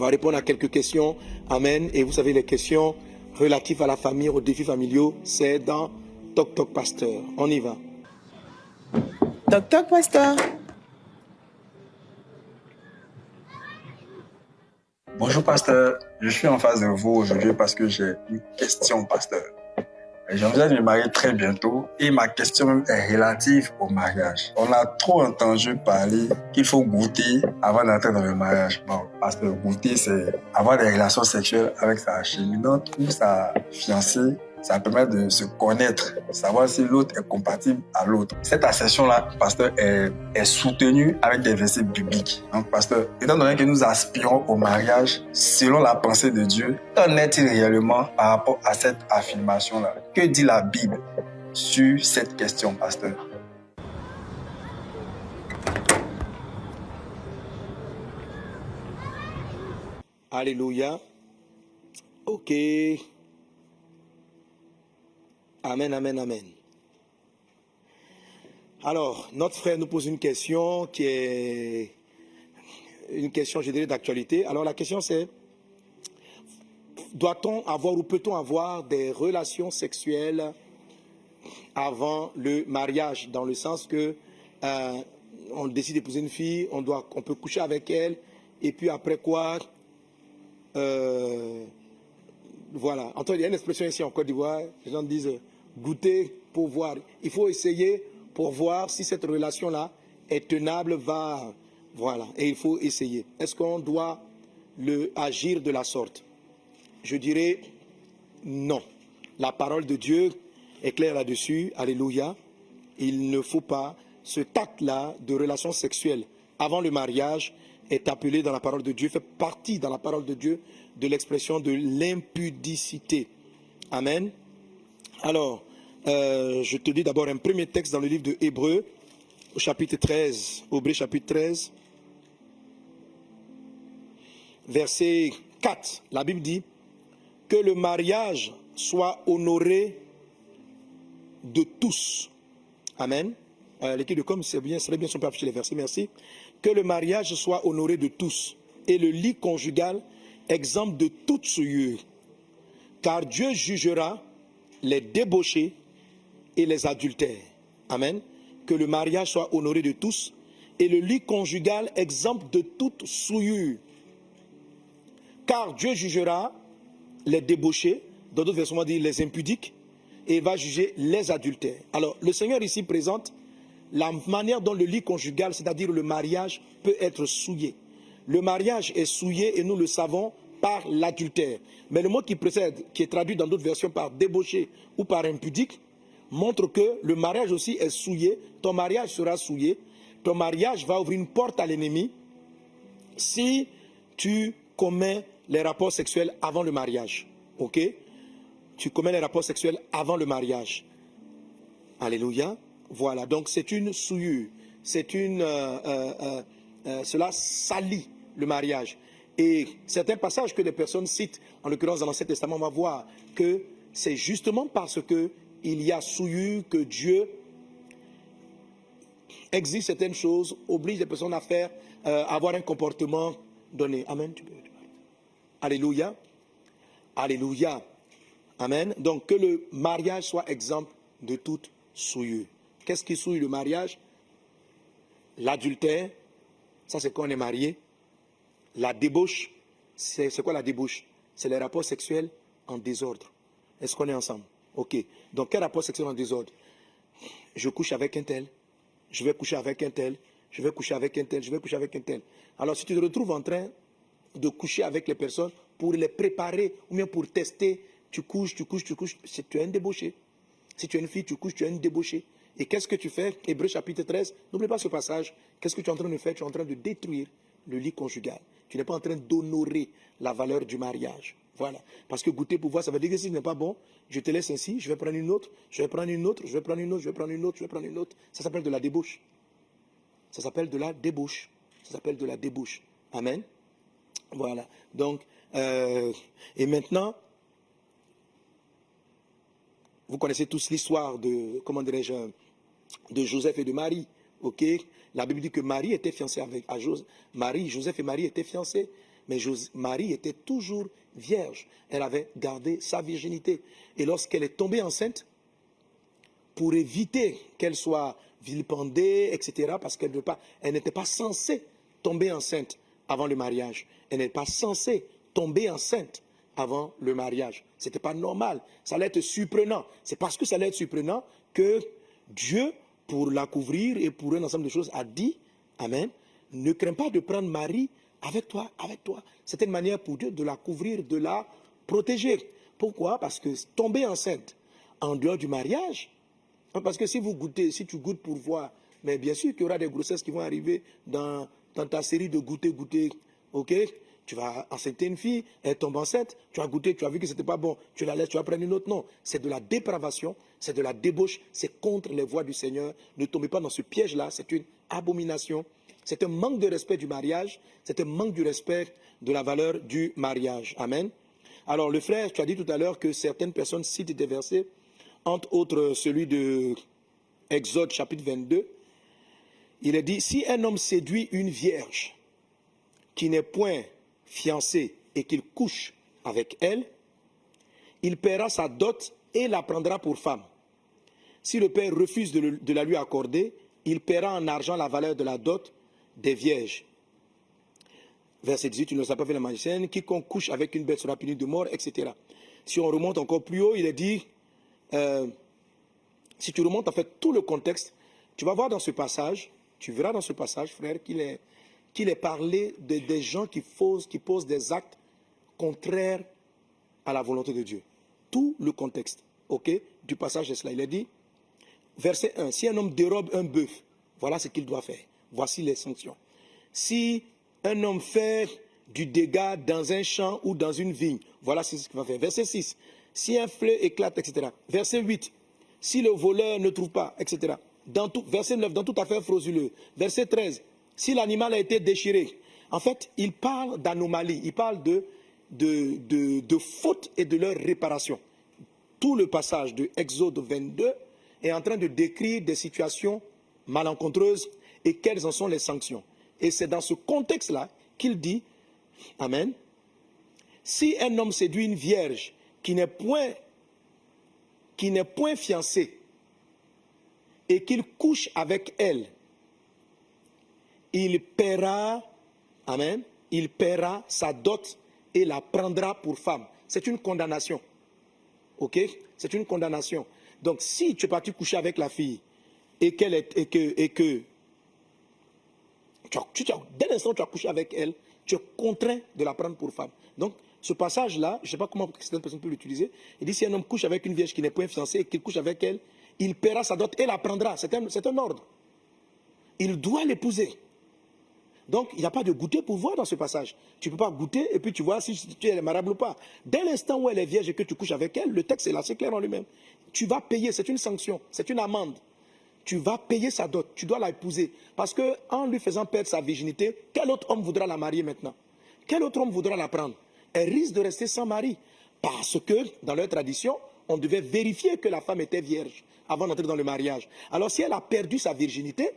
va répondre à quelques questions. Amen. Et vous savez, les questions relatives à la famille, aux défis familiaux, c'est dans Toc Toc Pasteur. On y va. Toc Toc Pasteur. Bonjour pasteur, je suis en face de vous aujourd'hui parce que j'ai une question pasteur. J'envisage de me marier très bientôt et ma question est relative au mariage. On a trop entendu parler qu'il faut goûter avant d'entrer dans le mariage. Bon, parce que goûter, c'est avoir des relations sexuelles avec sa cheminante ou sa fiancée ça permet de se connaître, savoir si l'autre est compatible à l'autre. Cette ascension-là, pasteur, est, est soutenue avec des versets bibliques. Donc, pasteur, étant donné que nous aspirons au mariage selon la pensée de Dieu, qu'en est-il réellement par rapport à cette affirmation-là? Que dit la Bible sur cette question, pasteur? Alléluia. Ok. Amen, amen, amen. Alors, notre frère nous pose une question qui est une question, je dirais, d'actualité. Alors, la question c'est, doit-on avoir ou peut-on avoir des relations sexuelles avant le mariage, dans le sens que euh, on décide d'épouser une fille, on, peut coucher avec elle, et puis après quoi, euh, voilà. il y a une expression ici en Côte d'Ivoire, les gens disent goûter pour voir. Il faut essayer pour voir si cette relation-là est tenable, va. Voilà. Et il faut essayer. Est-ce qu'on doit le agir de la sorte? Je dirais non. La parole de Dieu est claire là-dessus. Alléluia. Il ne faut pas. Ce tact-là de relation sexuelle avant le mariage est appelé dans la parole de Dieu, fait partie dans la parole de Dieu de l'expression de l'impudicité. Amen. Alors, euh, je te dis d'abord un premier texte dans le livre de Hébreu, au chapitre 13, Hébreu chapitre 13, verset 4. La Bible dit que le mariage soit honoré de tous. Amen. Euh, L'équipe de com, c'est bien, serait bien si on peut afficher les versets, merci. Que le mariage soit honoré de tous et le lit conjugal exemple de toute souillure. Car Dieu jugera les débauchés et les adultères. Amen. Que le mariage soit honoré de tous et le lit conjugal exemple de toute souillure. Car Dieu jugera les débauchés, dans d'autres versions on dit les impudiques, et va juger les adultères. Alors, le Seigneur ici présente la manière dont le lit conjugal, c'est-à-dire le mariage, peut être souillé. Le mariage est souillé et nous le savons par l'adultère. Mais le mot qui précède, qui est traduit dans d'autres versions par débauché ou par impudique, montre que le mariage aussi est souillé. Ton mariage sera souillé. Ton mariage va ouvrir une porte à l'ennemi si tu commets les rapports sexuels avant le mariage. OK? Tu commets les rapports sexuels avant le mariage. Alléluia. Voilà, donc c'est une souillure. C'est une. Euh, euh, euh, cela salit le mariage. Et certains passages que les personnes citent, en l'occurrence dans l'Ancien Testament, on va voir que c'est justement parce que il y a souillure que Dieu exige certaines choses, oblige les personnes à faire, euh, avoir un comportement donné. Amen. Alléluia. Alléluia. Amen. Donc que le mariage soit exemple de toute souillure. Qu'est-ce qui souille le mariage? L'adultère, ça c'est quand on est marié. La débauche, c'est quoi la débauche? C'est les rapports sexuels en désordre. Est-ce qu'on est ensemble? Ok. Donc, quel rapport sexuel en désordre? Je couche avec un tel, je vais coucher avec un tel, je vais coucher avec un tel, je vais coucher avec un tel. Alors, si tu te retrouves en train de coucher avec les personnes pour les préparer ou bien pour tester, tu couches, tu couches, tu couches, tu es un débauché. Si tu es une fille, tu couches, tu es un débauché. Et qu'est-ce que tu fais? Hébreu chapitre 13, n'oublie pas ce passage. Qu'est-ce que tu es en train de faire? Tu es en train de détruire le lit conjugal. Tu n'es pas en train d'honorer la valeur du mariage. Voilà. Parce que goûter pour voir, ça veut dire que si ce n'est pas bon, je te laisse ainsi, je vais prendre une autre, je vais prendre une autre, je vais prendre une autre, je vais prendre une autre, je vais prendre une autre. Ça s'appelle de la débauche. Ça s'appelle de la débauche. Ça s'appelle de la débauche. Amen. Voilà. Donc, euh, et maintenant, vous connaissez tous l'histoire de, comment dirais-je, de Joseph et de Marie. Ok? La Bible dit que Marie était fiancée avec à Joseph. Marie, Joseph et Marie étaient fiancés. Mais Marie était toujours vierge. Elle avait gardé sa virginité. Et lorsqu'elle est tombée enceinte, pour éviter qu'elle soit vilipendée, etc., parce qu'elle n'était pas, pas censée tomber enceinte avant le mariage. Elle n'est pas censée tomber enceinte avant le mariage. Ce n'était pas normal. Ça allait être surprenant. C'est parce que ça allait être surprenant que Dieu, pour la couvrir et pour un ensemble de choses, a dit, Amen, ne crains pas de prendre Marie avec toi, avec toi. C'était une manière pour Dieu de la couvrir, de la protéger. Pourquoi? Parce que tomber enceinte en dehors du mariage, parce que si vous goûtez, si tu goûtes pour voir, mais bien sûr qu'il y aura des grossesses qui vont arriver dans, dans ta série de goûter, goûter, ok? Tu vas enceinter une fille, elle tombe enceinte, tu as goûté, tu as vu que ce n'était pas bon, tu la laisses, tu vas prendre une autre. Non, c'est de la dépravation, c'est de la débauche, c'est contre les voies du Seigneur. Ne tombez pas dans ce piège-là, c'est une abomination. C'est un manque de respect du mariage, c'est un manque du respect de la valeur du mariage. Amen. Alors, le frère, tu as dit tout à l'heure que certaines personnes citent des versets, entre autres celui de Exode chapitre 22. Il est dit, si un homme séduit une vierge qui n'est point fiancée et qu'il couche avec elle, il paiera sa dot et la prendra pour femme. Si le père refuse de, la lui accorder, il paiera en argent la valeur de la dot des vierges. Verset 18, il ne pas fait la magicienne, quiconque couche avec une bête sera puni de mort, etc. Si on remonte encore plus haut, il est dit, euh, si tu remontes en fait tout le contexte, tu vas voir dans ce passage, tu verras dans ce passage, frère, qu'il est qu'il est parlé de, des gens qui posent, qui posent des actes contraires à la volonté de Dieu. Tout le contexte, ok, du passage de cela. Il est dit, verset 1, si un homme dérobe un bœuf, voilà ce qu'il doit faire. Voici les sanctions. Si un homme fait du dégât dans un champ ou dans une vigne, voilà ce qu'il va faire. Verset 6, si un fleuve éclate, etc. Verset 8, si le voleur ne trouve pas, etc. Dans tout, verset 9, dans toute affaire frauduleuse. Verset 13, si l'animal a été déchiré. En fait, il parle d'anomalie, il parle de, de, de, fautes et de leur réparation. Tout le passage de Exode 22 est en train de décrire des situations malencontreuses et quelles en sont les sanctions. Et c'est dans ce contexte-là qu'il dit, Amen, si un homme séduit une vierge qui n'est point, qui n'est point fiancée et qu'il couche avec elle, il paiera, Amen, il paiera sa dot et la prendra pour femme. C'est une condamnation. Ok? C'est une condamnation. Donc, si tu es parti coucher avec la fille et qu'elle est, et que, et que tu dès l'instant où tu as couché avec elle, tu es contraint de la prendre pour femme. Donc, ce passage-là, je ne sais pas comment certaines personnes peuvent l'utiliser. Il dit si un homme couche avec une vierge qui n'est point fiancée et qu'il couche avec elle, il paiera sa dot et la prendra. C'est un ordre. Il doit l'épouser. Donc, il n'y a pas de goûter pour voir dans ce passage. Tu ne peux pas goûter et puis tu vois si tu es marable ou pas. Dès l'instant où elle est vierge et que tu couches avec elle, le texte est là, c'est clair en lui-même. Tu vas payer, c'est une sanction, c'est une amende. Tu vas payer sa dot, tu dois la épouser. Parce qu'en lui faisant perdre sa virginité, quel autre homme voudra la marier maintenant? Quel autre homme voudra la prendre? Elle risque de rester sans mari. Parce que, dans leur tradition, on devait vérifier que la femme était vierge avant d'entrer dans le mariage. Alors si elle a perdu sa virginité,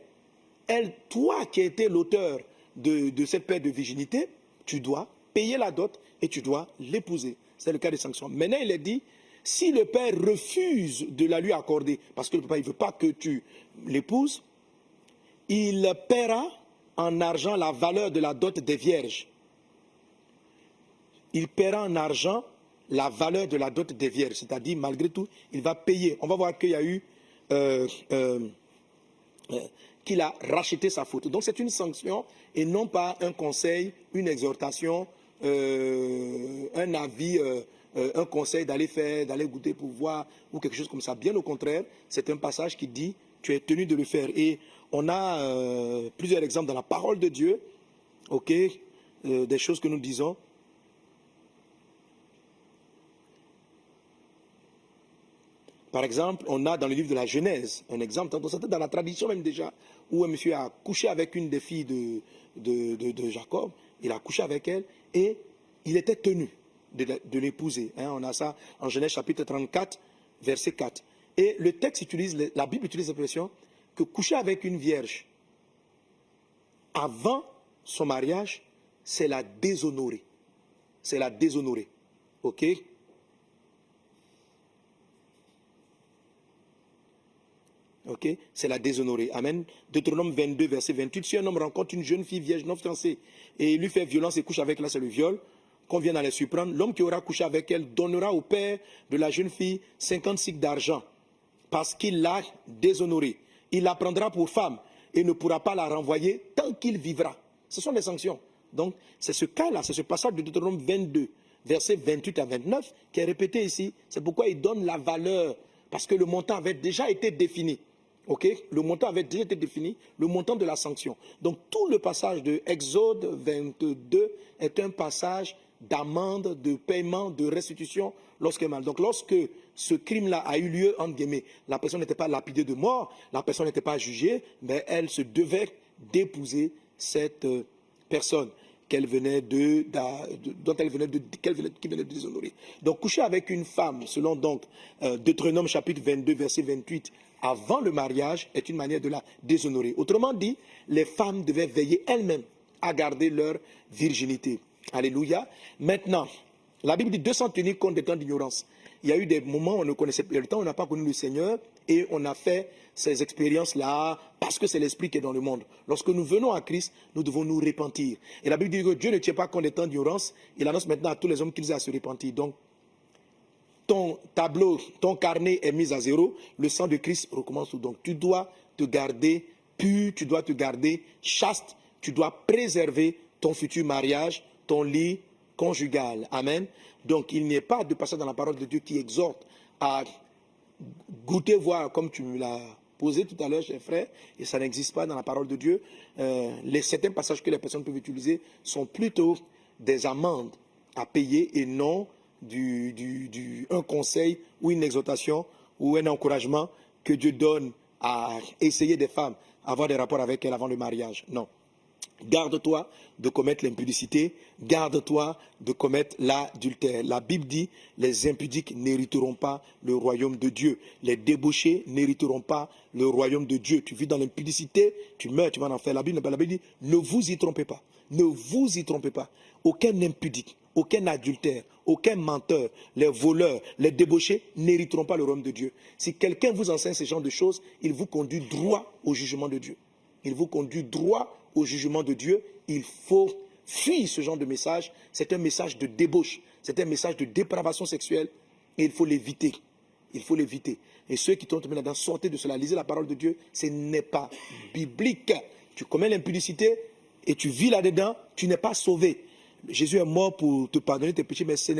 elle, toi qui étais l'auteur de, cette perte de virginité, tu dois payer la dot et tu dois l'épouser. C'est le cas des sanctions. Maintenant, il est dit, si le père refuse de la lui accorder, parce que le papa ne veut pas que tu l'épouses, il paiera en argent la valeur de la dot des vierges. Il paiera en argent la valeur de la dot des vierges. C'est-à-dire, malgré tout, il va payer. On va voir qu'il y a eu euh, euh, qu'il a racheté sa faute. Donc c'est une sanction et non pas un conseil, une exhortation, euh, un avis, euh, euh, un conseil d'aller faire, d'aller goûter pour voir ou quelque chose comme ça. Bien au contraire, c'est un passage qui dit tu es tenu de le faire. Et on a plusieurs exemples dans la parole de Dieu, ok, des choses que nous disons Par exemple, on a dans le livre de la Genèse un exemple, dans la tradition même déjà, où un monsieur a couché avec une des filles de, Jacob, il a couché avec elle et il était tenu de, l'épouser. Hein. on a ça en Genèse chapitre 34, verset 4. Et le texte utilise, la Bible utilise l'expression que coucher avec une vierge avant son mariage c'est la déshonorer. C'est la déshonorer. OK? C'est la déshonorer. Amen. Deutéronome 22, verset 28. Si un homme rencontre une jeune fille vierge non fiancée et lui fait violence et couche avec elle, c'est le viol, qu'on vienne à les surprendre. L'homme qui aura couché avec elle donnera au père de la jeune fille 50 cycles d'argent parce qu'il l'a déshonorée. Il la prendra pour femme et ne pourra pas la renvoyer tant qu'il vivra. Ce sont les sanctions. Donc, c'est ce cas-là, c'est ce passage de Deutéronome 22, verset 28 à 29, qui est répété ici. C'est pourquoi il donne la valeur, parce que le montant avait déjà été défini. Le montant avait déjà été défini, le montant de la sanction. Donc tout le passage de Exode 22 est un passage d'amende, de paiement, de restitution lorsque mal. Donc lorsque ce crime-là a eu lieu, entre guillemets, la personne n'était pas lapidée de mort, la personne n'était pas jugée, mais elle se devait d'épouser cette euh, personne qu'elle venait de, dont elle venait de, qu'elle venait, qui venait de déshonorer. Donc coucher avec une femme, selon donc euh, Deutéronome chapitre 22, verset 28, avant le mariage est une manière de la déshonorer. Autrement dit, les femmes devaient veiller elles-mêmes à garder leur virginité. Alléluia. Maintenant, la Bible dit 200 tenir compte des temps d'ignorance. Il y a eu des moments où on ne connaissait pas le temps, on n'a pas connu le Seigneur et on a fait ces expériences-là parce que c'est l'Esprit qui est dans le monde. Lorsque nous venons à Christ, nous devons nous repentir. Et la Bible dit que Dieu ne tient pas compte des temps d'ignorance. Il annonce maintenant à tous les hommes qu'ils aient à se repentir. Donc, ton tableau, ton carnet est mis à zéro, le sang de Christ recommence tout. Donc tu dois te garder pur, tu dois te garder chaste, tu dois préserver ton futur mariage, ton lit conjugal. Amen. Donc il n'y a pas de passage dans la parole de Dieu qui exhorte à goûter, voir, comme tu me l'as posé tout à l'heure, cher frère, et ça n'existe pas dans la parole de Dieu. Euh, les certains passages que les personnes peuvent utiliser sont plutôt des amendes à payer et non du, un conseil ou une exhortation ou un encouragement que Dieu donne à essayer des femmes avoir des rapports avec elles avant le mariage. Non. Garde-toi de commettre l'impudicité, garde-toi de commettre l'adultère. La Bible dit, les impudiques n'hériteront pas le royaume de Dieu. Les débauchés n'hériteront pas le royaume de Dieu. Tu vis dans l'impudicité, tu meurs, tu vas en enfer. La Bible, la Bible dit, ne vous y trompez pas. Ne vous y trompez pas. Aucun impudique, aucun adultère, aucun menteur, les voleurs, les débauchés n'hériteront pas le royaume de Dieu. Si quelqu'un vous enseigne ce genre de choses, il vous conduit droit au jugement de Dieu. Il vous conduit droit au jugement de Dieu. Il faut fuir ce genre de message. C'est un message de débauche. C'est un message de dépravation sexuelle. Et il faut l'éviter. Il faut l'éviter. Et ceux qui tombent là-dedans, sortez de cela. Lisez la parole de Dieu. Ce n'est pas biblique. Tu commets l'impudicité et tu vis là-dedans, tu n'es pas sauvé. Jésus est mort pour te pardonner tes péchés, mais ce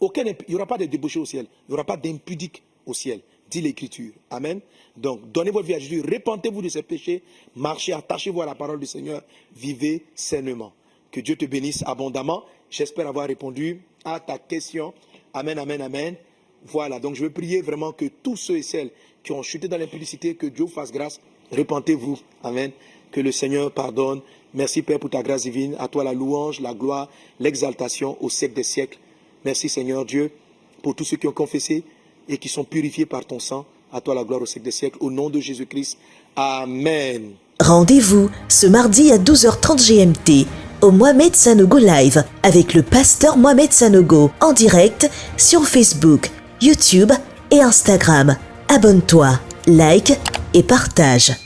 aucun, il n'y aura pas de débauché au ciel. Il n'y aura pas d'impudique au ciel, dit l'Écriture. Amen. Donc, donnez votre vie à Jésus, répentez-vous de ces péchés, marchez, attachez-vous à la parole du Seigneur, vivez sainement. Que Dieu te bénisse abondamment. J'espère avoir répondu à ta question. Amen, amen, amen. Voilà, donc je veux prier vraiment que tous ceux et celles qui ont chuté dans l'impudicité, que Dieu fasse grâce. Répentez-vous. Amen. Que le Seigneur pardonne Merci Père pour ta grâce divine. À toi la louange, la gloire, l'exaltation au siècle des siècles. Merci Seigneur Dieu pour tous ceux qui ont confessé et qui sont purifiés par ton sang. À toi la gloire au siècle des siècles. Au nom de Jésus-Christ. Amen. Rendez-vous ce mardi à 12h30 GMT au Mohamed Sanogo Live avec le pasteur Mohamed Sanogo en direct sur Facebook, YouTube et Instagram. Abonne-toi, like et partage.